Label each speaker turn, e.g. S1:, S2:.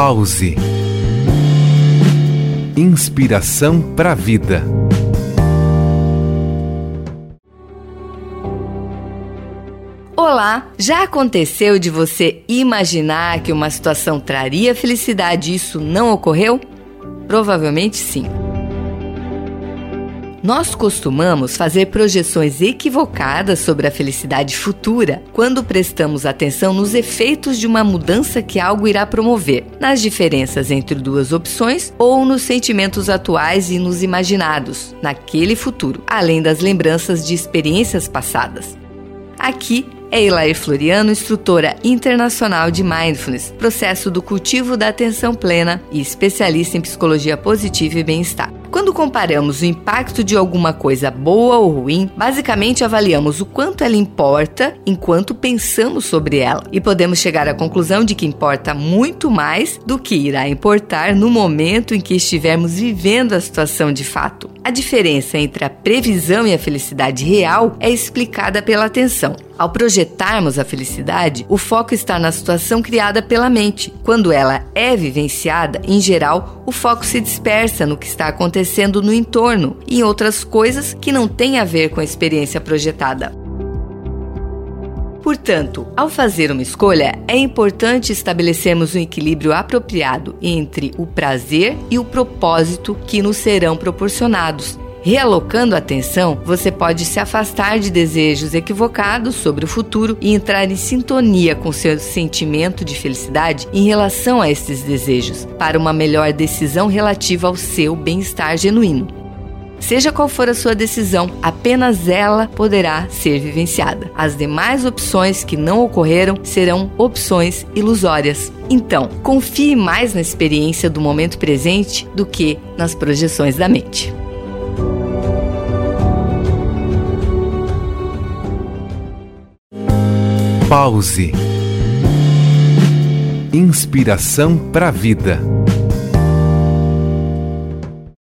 S1: Pause. Inspiração para a vida.
S2: Olá! Já aconteceu de você imaginar que uma situação traria felicidade e isso não ocorreu? Provavelmente sim. Nós costumamos fazer projeções equivocadas sobre a felicidade futura quando prestamos atenção nos efeitos de uma mudança que algo irá promover, nas diferenças entre duas opções ou nos sentimentos atuais e nos imaginados, naquele futuro, além das lembranças de experiências passadas. Aqui é Elair Floriano, instrutora internacional de Mindfulness, processo do cultivo da atenção plena e especialista em psicologia positiva e bem-estar. Quando comparamos o impacto de alguma coisa boa ou ruim, basicamente avaliamos o quanto ela importa enquanto pensamos sobre ela. E podemos chegar à conclusão de que importa muito mais do que irá importar no momento em que estivermos vivendo a situação de fato. A diferença entre a previsão e a felicidade real é explicada pela atenção. Ao projetarmos a felicidade, o foco está na situação criada pela mente. Quando ela é vivenciada, em geral, o foco se dispersa no que está acontecendo no entorno e em outras coisas que não têm a ver com a experiência projetada. Portanto, ao fazer uma escolha, é importante estabelecermos um equilíbrio apropriado entre o prazer e o propósito que nos serão proporcionados Realocando a atenção, você pode se afastar de desejos equivocados sobre o futuro e entrar em sintonia com seu sentimento de felicidade em relação a esses desejos, para uma melhor decisão relativa ao seu bem-estar genuíno. Seja qual for a sua decisão, apenas ela poderá ser vivenciada. As demais opções que não ocorreram serão opções ilusórias. Então, confie mais na experiência do momento presente do que nas projeções da mente.
S1: Pause. Inspiração para a vida.